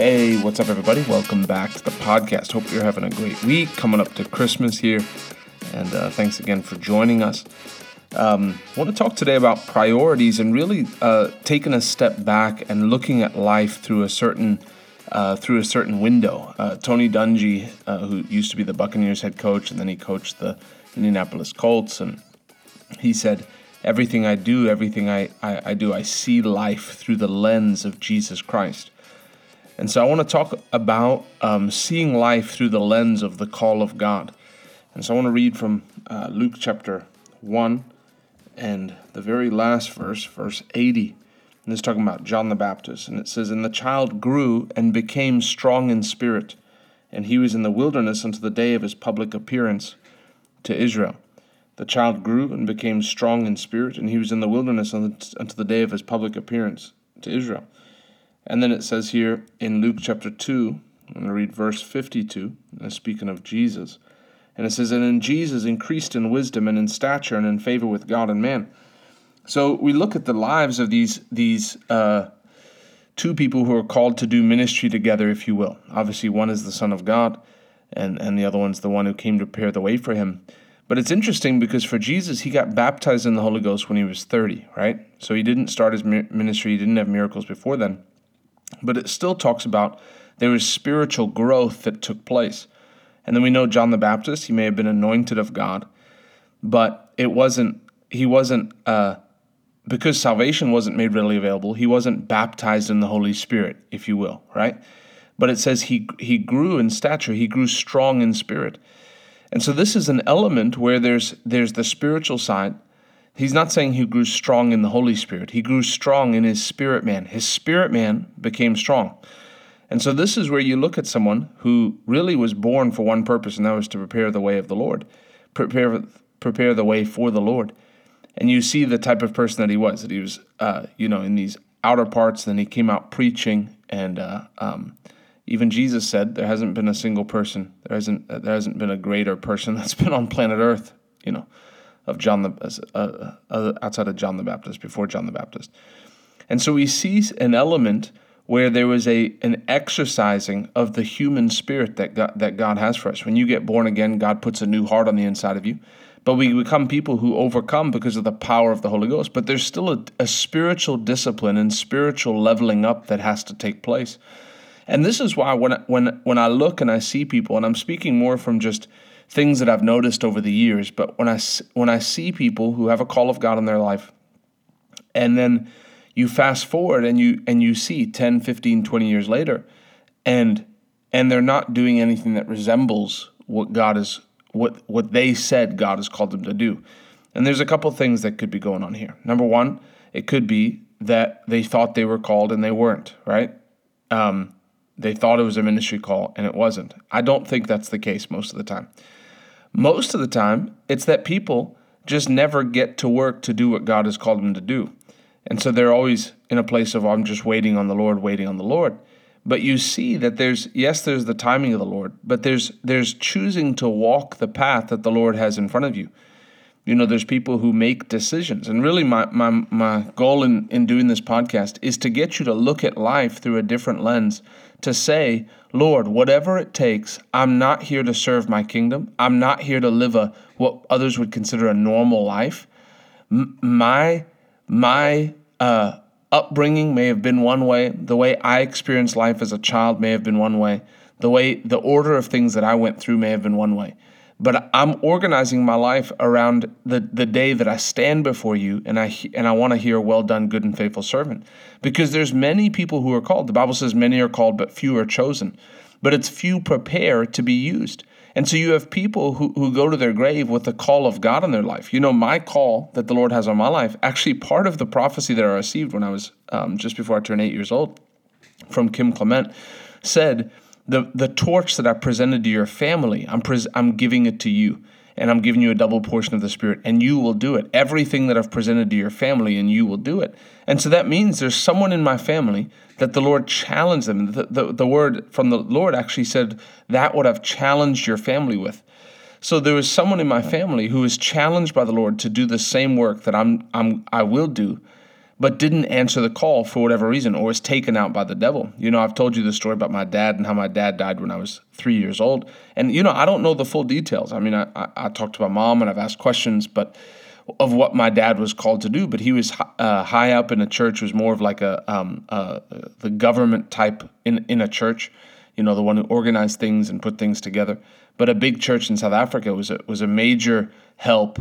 Hey, what's up, everybody? Welcome back to the podcast. Hope you're having a great week coming up to Christmas here. And uh, thanks again for joining us. Um, I want to talk today about priorities and really uh, taking a step back and looking at life through a certain uh, through a certain window. Uh, Tony Dungy, uh, who used to be the Buccaneers head coach, and then he coached the Indianapolis Colts, and he said, "Everything I do, everything I, I, I do, I see life through the lens of Jesus Christ." And so I want to talk about um, seeing life through the lens of the call of God. And so I want to read from uh, Luke chapter 1 and the very last verse, verse 80. And it's talking about John the Baptist. And it says, And the child grew and became strong in spirit, and he was in the wilderness until the day of his public appearance to Israel. The child grew and became strong in spirit, and he was in the wilderness until the day of his public appearance to Israel. And then it says here in Luke chapter 2, I'm going to read verse 52, speaking of Jesus. And it says, And in Jesus increased in wisdom and in stature and in favor with God and man. So we look at the lives of these, these uh, two people who are called to do ministry together, if you will. Obviously, one is the Son of God, and, and the other one's the one who came to prepare the way for him. But it's interesting because for Jesus, he got baptized in the Holy Ghost when he was 30, right? So he didn't start his ministry, he didn't have miracles before then. But it still talks about there was spiritual growth that took place. And then we know John the Baptist, he may have been anointed of God, but it wasn't, he wasn't, uh, because salvation wasn't made readily available, he wasn't baptized in the Holy Spirit, if you will, right? But it says he, he grew in stature, he grew strong in spirit. And so this is an element where there's, there's the spiritual side, He's not saying he grew strong in the Holy Spirit. He grew strong in his spirit man. His spirit man became strong. And so this is where you look at someone who really was born for one purpose, and that was to prepare the way of the Lord, prepare prepare the way for the Lord. And you see the type of person that he was. That he was, uh, you know, in these outer parts. Then he came out preaching, and uh, um, even Jesus said, "There hasn't been a single person. There hasn't there hasn't been a greater person that's been on planet Earth." You know of John the uh, uh, outside of John the Baptist, before John the Baptist. And so we see an element where there was a an exercising of the human spirit that God, that God has for us. When you get born again, God puts a new heart on the inside of you. But we become people who overcome because of the power of the Holy Ghost. But there's still a, a spiritual discipline and spiritual leveling up that has to take place. And this is why when when when I look and I see people, and I'm speaking more from just things that I've noticed over the years. But when I when I see people who have a call of God in their life, and then you fast forward and you and you see 10, 15, 20 years later, and and they're not doing anything that resembles what God is what what they said God has called them to do. And there's a couple things that could be going on here. Number one, it could be that they thought they were called and they weren't, right? Um, they thought it was a ministry call and it wasn't. I don't think that's the case most of the time. Most of the time, it's that people just never get to work to do what God has called them to do. And so they're always in a place of, I'm just waiting on the Lord, waiting on the Lord. But you see that there's, yes, there's the timing of the Lord, but there's, there's choosing to walk the path that the Lord has in front of you. You know, there's people who make decisions. And really, my, my, my goal in, in doing this podcast is to get you to look at life through a different lens, to say, Lord, whatever it takes, I'm not here to serve my kingdom. I'm not here to live a what others would consider a normal life. M- my my uh, upbringing may have been one way. The way I experienced life as a child may have been one way. The way the order of things that I went through may have been one way but I'm organizing my life around the, the day that I stand before you and I and I want to hear well done good and faithful servant. Because there's many people who are called. The Bible says many are called but few are chosen. But it's few prepare to be used. And so you have people who, who go to their grave with the call of God in their life. You know my call that the Lord has on my life actually part of the prophecy that I received when I was um, just before I turned eight years old from Kim Clement said the the torch that I presented to your family, I'm pres- I'm giving it to you, and I'm giving you a double portion of the Spirit, and you will do it. Everything that I've presented to your family, and you will do it. And so that means there's someone in my family that the Lord challenged them. The, the, the word from the Lord actually said that would have challenged your family with. So there was someone in my family who was challenged by the Lord to do the same work that I'm, I'm I will do, but didn't answer the call for whatever reason or was taken out by the devil. You know, I've told you the story about my dad and how my dad died when I was three years old. And, you know, I don't know the full details. I mean, I, I, I talked to my mom and I've asked questions, but of what my dad was called to do. But he was uh, high up in a church, was more of like a um, uh, the government type in, in a church, you know, the one who organized things and put things together. But a big church in South Africa was a, was a major help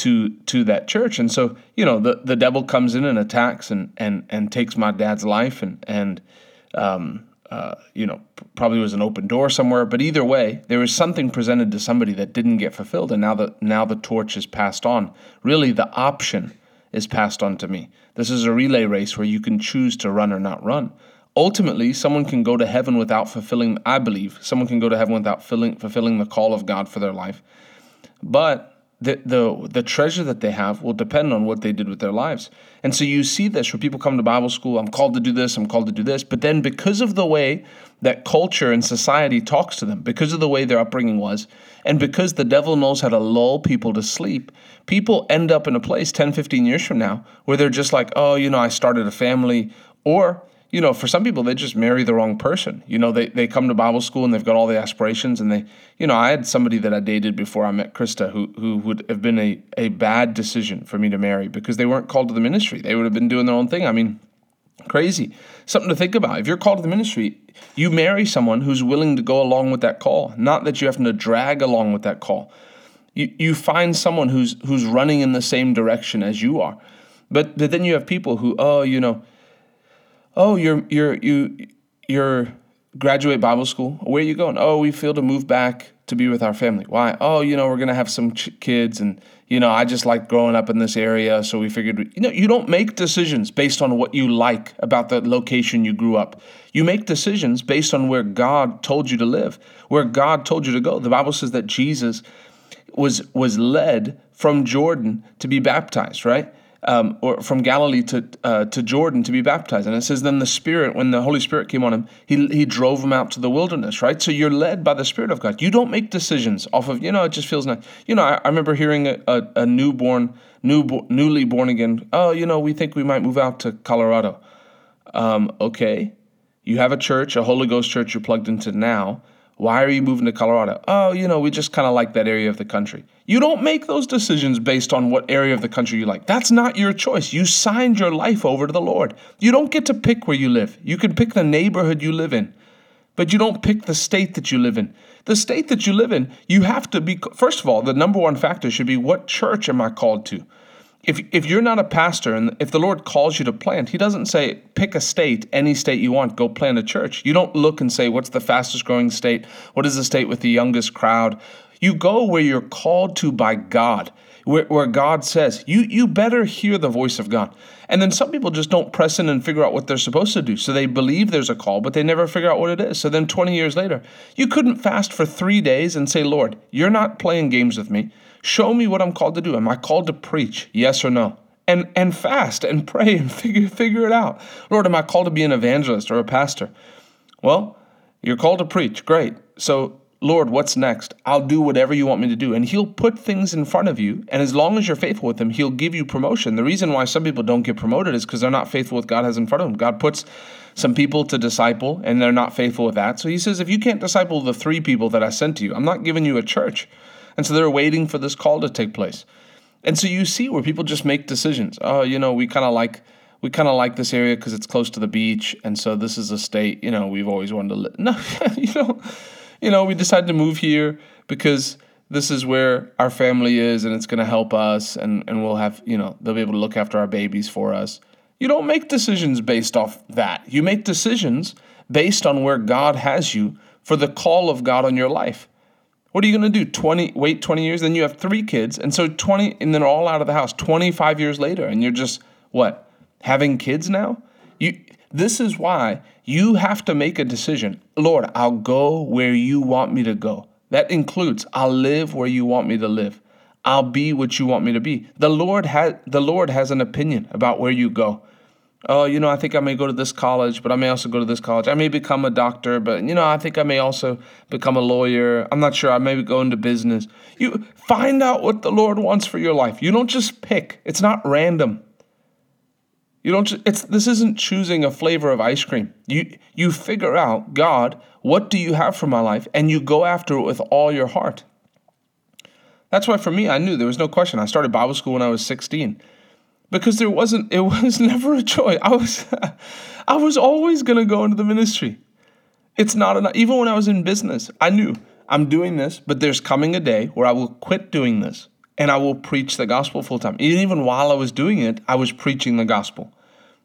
to to that church. And so, you know, the, the devil comes in and attacks and and and takes my dad's life and and um, uh, you know, probably was an open door somewhere. But either way, there was something presented to somebody that didn't get fulfilled, and now the now the torch is passed on. Really, the option is passed on to me. This is a relay race where you can choose to run or not run. Ultimately, someone can go to heaven without fulfilling. I believe someone can go to heaven without fulfilling, fulfilling the call of God for their life. But the, the the treasure that they have will depend on what they did with their lives. And so you see this where people come to Bible school, I'm called to do this, I'm called to do this, but then because of the way that culture and society talks to them, because of the way their upbringing was, and because the devil knows how to lull people to sleep, people end up in a place 10, 15 years from now where they're just like, "Oh, you know, I started a family," or you know, for some people, they just marry the wrong person. You know, they, they come to Bible school and they've got all the aspirations. And they, you know, I had somebody that I dated before I met Krista who, who would have been a, a bad decision for me to marry because they weren't called to the ministry. They would have been doing their own thing. I mean, crazy. Something to think about. If you're called to the ministry, you marry someone who's willing to go along with that call, not that you have to drag along with that call. You, you find someone who's, who's running in the same direction as you are. But, but then you have people who, oh, you know, oh, you're you're you you're graduate Bible school. Where are you going? Oh, we feel to move back to be with our family. Why? Oh, you know, we're gonna have some ch- kids, and you know, I just like growing up in this area, so we figured. You know, you don't make decisions based on what you like about the location you grew up. You make decisions based on where God told you to live, where God told you to go. The Bible says that Jesus was was led from Jordan to be baptized, right? Um, or from Galilee to uh, to Jordan to be baptized. And it says, then the Spirit, when the Holy Spirit came on him, he he drove him out to the wilderness. Right. So you're led by the Spirit of God. You don't make decisions off of you know it just feels nice. You know, I, I remember hearing a, a, a newborn, new newly born again. Oh, you know, we think we might move out to Colorado. Um, okay, you have a church, a Holy Ghost church you're plugged into now. Why are you moving to Colorado? Oh, you know, we just kind of like that area of the country. You don't make those decisions based on what area of the country you like. That's not your choice. You signed your life over to the Lord. You don't get to pick where you live. You can pick the neighborhood you live in, but you don't pick the state that you live in. The state that you live in, you have to be, first of all, the number one factor should be what church am I called to? If if you're not a pastor and if the Lord calls you to plant, He doesn't say pick a state, any state you want, go plant a church. You don't look and say what's the fastest growing state, what is the state with the youngest crowd. You go where you're called to by God, where, where God says you you better hear the voice of God. And then some people just don't press in and figure out what they're supposed to do. So they believe there's a call, but they never figure out what it is. So then 20 years later, you couldn't fast for three days and say, Lord, you're not playing games with me. Show me what I'm called to do. Am I called to preach? Yes or no? And and fast and pray and figure figure it out. Lord, am I called to be an evangelist or a pastor? Well, you're called to preach. Great. So, Lord, what's next? I'll do whatever you want me to do. And He'll put things in front of you. And as long as you're faithful with Him, He'll give you promotion. The reason why some people don't get promoted is because they're not faithful with God has in front of them. God puts some people to disciple and they're not faithful with that. So He says, if you can't disciple the three people that I sent to you, I'm not giving you a church. And so they're waiting for this call to take place. And so you see where people just make decisions. Oh, you know, we kind of like we kind of like this area because it's close to the beach, and so this is a state. You know, we've always wanted to live. No, you know, you know, we decided to move here because this is where our family is, and it's going to help us, and and we'll have you know they'll be able to look after our babies for us. You don't make decisions based off that. You make decisions based on where God has you for the call of God on your life. What are you going to do? 20 wait 20 years then you have 3 kids and so 20 and then all out of the house 25 years later and you're just what? Having kids now? You this is why you have to make a decision. Lord, I'll go where you want me to go. That includes I'll live where you want me to live. I'll be what you want me to be. The Lord has the Lord has an opinion about where you go oh, you know, I think I may go to this college, but I may also go to this college. I may become a doctor, but you know, I think I may also become a lawyer. I'm not sure. I may go into business. You find out what the Lord wants for your life. You don't just pick. It's not random. You don't. It's this isn't choosing a flavor of ice cream. You you figure out God, what do you have for my life, and you go after it with all your heart. That's why for me, I knew there was no question. I started Bible school when I was 16 because there wasn't. It was never a choice. I was, I was always gonna go into the ministry. It's not enough. Even when I was in business, I knew I'm doing this, but there's coming a day where I will quit doing this and I will preach the gospel full time. Even while I was doing it, I was preaching the gospel.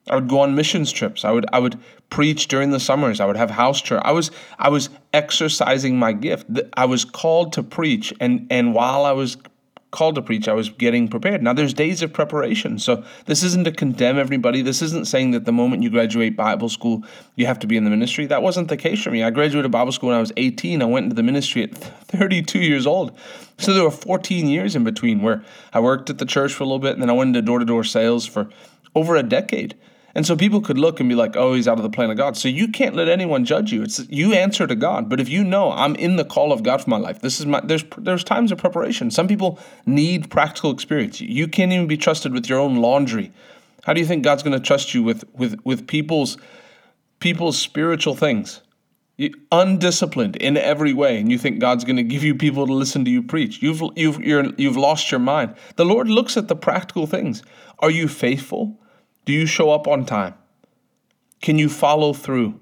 I would go on missions trips. I would I would preach during the summers. I would have house church. I was I was exercising my gift. I was called to preach, and and while I was called to preach, I was getting prepared. Now, there's days of preparation. So, this isn't to condemn everybody. This isn't saying that the moment you graduate Bible school, you have to be in the ministry. That wasn't the case for me. I graduated Bible school when I was 18. I went into the ministry at 32 years old. So, there were 14 years in between where I worked at the church for a little bit, and then I went into door to door sales for over a decade. And so people could look and be like, oh, he's out of the plan of God. So you can't let anyone judge you. It's you answer to God. But if you know I'm in the call of God for my life, this is my there's there's times of preparation. Some people need practical experience. You can't even be trusted with your own laundry. How do you think God's going to trust you with with with people's people's spiritual things? You, undisciplined in every way, and you think God's going to give you people to listen to you preach. You've you've you're, you've lost your mind. The Lord looks at the practical things. Are you faithful? Do you show up on time? Can you follow through?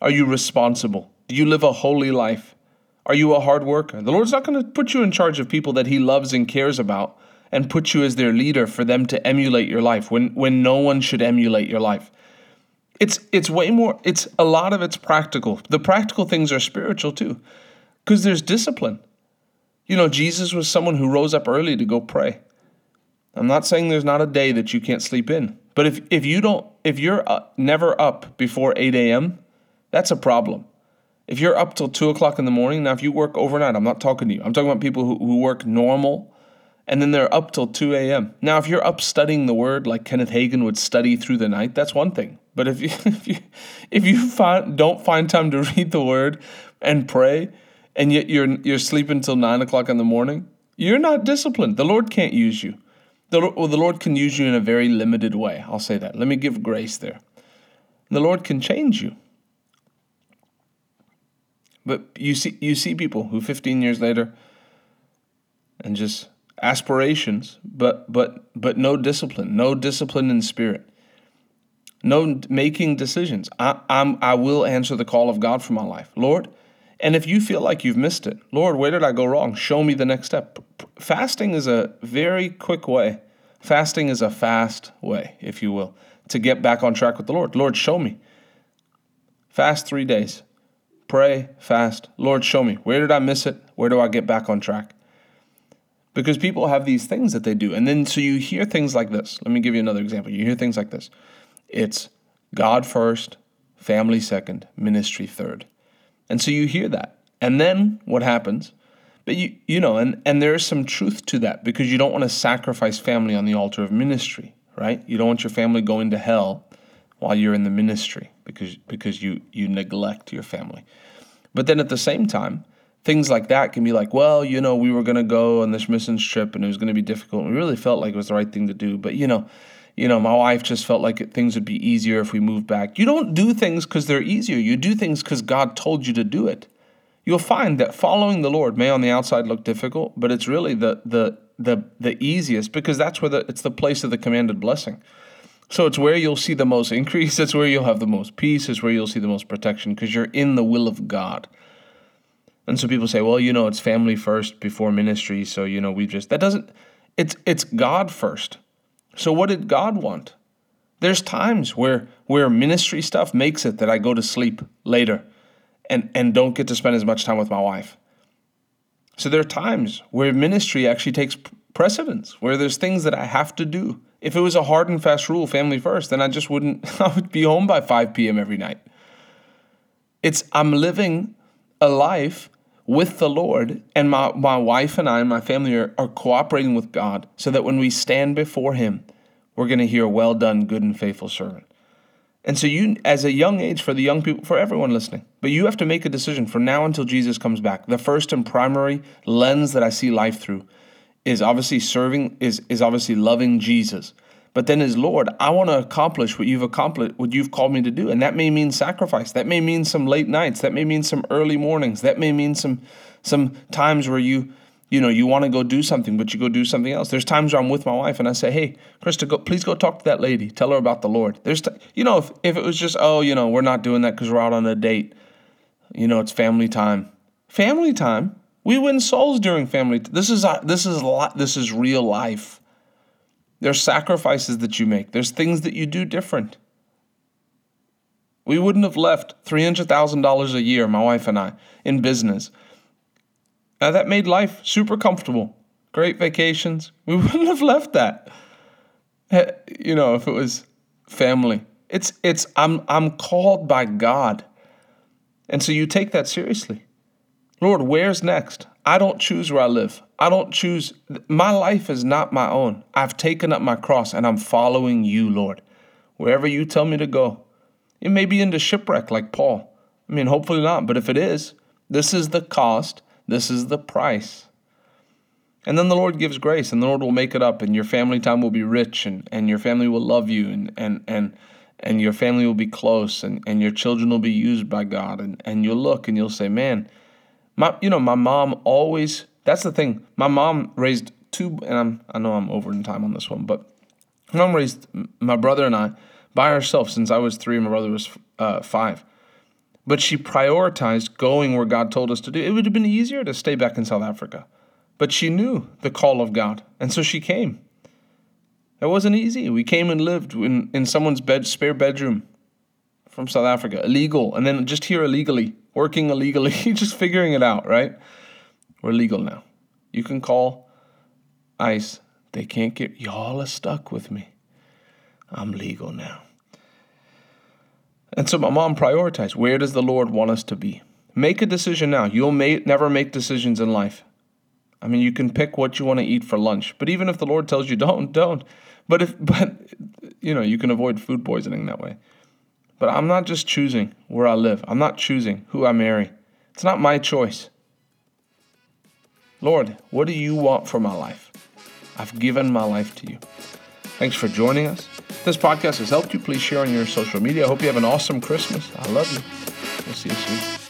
Are you responsible? Do you live a holy life? Are you a hard worker? The Lord's not going to put you in charge of people that He loves and cares about and put you as their leader for them to emulate your life when, when no one should emulate your life. It's, it's way more, it's a lot of it's practical. The practical things are spiritual too, because there's discipline. You know, Jesus was someone who rose up early to go pray. I'm not saying there's not a day that you can't sleep in. But if, if you don't, if you're uh, never up before 8 a.m., that's a problem. If you're up till 2 o'clock in the morning, now if you work overnight, I'm not talking to you. I'm talking about people who, who work normal and then they're up till 2 a.m. Now, if you're up studying the word like Kenneth Hagin would study through the night, that's one thing. But if you, if you, if you find, don't find time to read the word and pray, and yet you're, you're sleeping till 9 o'clock in the morning, you're not disciplined. The Lord can't use you. The, the Lord can use you in a very limited way. I'll say that. Let me give grace there. The Lord can change you. But you see, you see people who 15 years later, and just aspirations, but but but no discipline, no discipline in spirit, no making decisions. I, I'm I will answer the call of God for my life, Lord. And if you feel like you've missed it, Lord, where did I go wrong? Show me the next step. Fasting is a very quick way. Fasting is a fast way, if you will, to get back on track with the Lord. Lord, show me. Fast three days. Pray, fast. Lord, show me. Where did I miss it? Where do I get back on track? Because people have these things that they do. And then so you hear things like this. Let me give you another example. You hear things like this it's God first, family second, ministry third. And so you hear that. And then what happens? But you you know, and, and there is some truth to that because you don't want to sacrifice family on the altar of ministry, right? You don't want your family going to hell while you're in the ministry because because you you neglect your family. But then at the same time, things like that can be like, well, you know, we were going to go on this missions trip and it was going to be difficult. We really felt like it was the right thing to do, but you know, you know, my wife just felt like things would be easier if we moved back. You don't do things because they're easier. You do things because God told you to do it. You'll find that following the Lord may on the outside look difficult, but it's really the the the the easiest because that's where the it's the place of the commanded blessing. So it's where you'll see the most increase. It's where you'll have the most peace. It's where you'll see the most protection because you're in the will of God. And so people say, well, you know, it's family first before ministry. So you know, we just that doesn't. It's it's God first. So what did God want? There's times where where ministry stuff makes it that I go to sleep later and and don't get to spend as much time with my wife. So there are times where ministry actually takes precedence, where there's things that I have to do. If it was a hard and fast rule, family first, then I just wouldn't I would be home by 5 p.m. every night. It's I'm living a life with the Lord, and my, my wife and I and my family are, are cooperating with God so that when we stand before Him, we're going to hear, Well done, good and faithful servant. And so, you, as a young age, for the young people, for everyone listening, but you have to make a decision from now until Jesus comes back. The first and primary lens that I see life through is obviously serving, is, is obviously loving Jesus. But then as Lord, I want to accomplish what you've accomplished, what you've called me to do. And that may mean sacrifice. That may mean some late nights. That may mean some early mornings. That may mean some some times where you you know, you want to go do something, but you go do something else. There's times where I'm with my wife and I say, "Hey, Krista, go, please go talk to that lady. Tell her about the Lord." There's, t- you know, if, if it was just, oh, you know, we're not doing that because we're out on a date. You know, it's family time. Family time. We win souls during family. T- this is uh, this is lot. This is real life. There's sacrifices that you make. There's things that you do different. We wouldn't have left three hundred thousand dollars a year, my wife and I, in business now that made life super comfortable. Great vacations. We wouldn't have left that. You know, if it was family. It's it's I'm I'm called by God. And so you take that seriously. Lord, where's next? I don't choose where I live. I don't choose my life is not my own. I've taken up my cross and I'm following you, Lord. Wherever you tell me to go. It may be into shipwreck like Paul. I mean, hopefully not, but if it is, this is the cost this is the price. And then the Lord gives grace, and the Lord will make it up, and your family time will be rich, and, and your family will love you, and, and, and, and your family will be close, and, and your children will be used by God. And, and you'll look and you'll say, Man, my you know, my mom always that's the thing. My mom raised two and I'm I know I'm over in time on this one, but my mom raised my brother and I by herself since I was three and my brother was uh, five but she prioritized going where God told us to do. It would have been easier to stay back in South Africa, but she knew the call of God, and so she came. It wasn't easy. We came and lived in, in someone's bed, spare bedroom from South Africa, illegal, and then just here illegally, working illegally, just figuring it out, right? We're legal now. You can call ICE. They can't get, y'all are stuck with me. I'm legal now. And so my mom prioritized where does the Lord want us to be? Make a decision now. You'll may, never make decisions in life. I mean, you can pick what you want to eat for lunch, but even if the Lord tells you don't, don't. But if but you know, you can avoid food poisoning that way. But I'm not just choosing where I live. I'm not choosing who I marry. It's not my choice. Lord, what do you want for my life? I've given my life to you. Thanks for joining us. If this podcast has helped you, please share on your social media. I hope you have an awesome Christmas. I love you. We'll see you soon.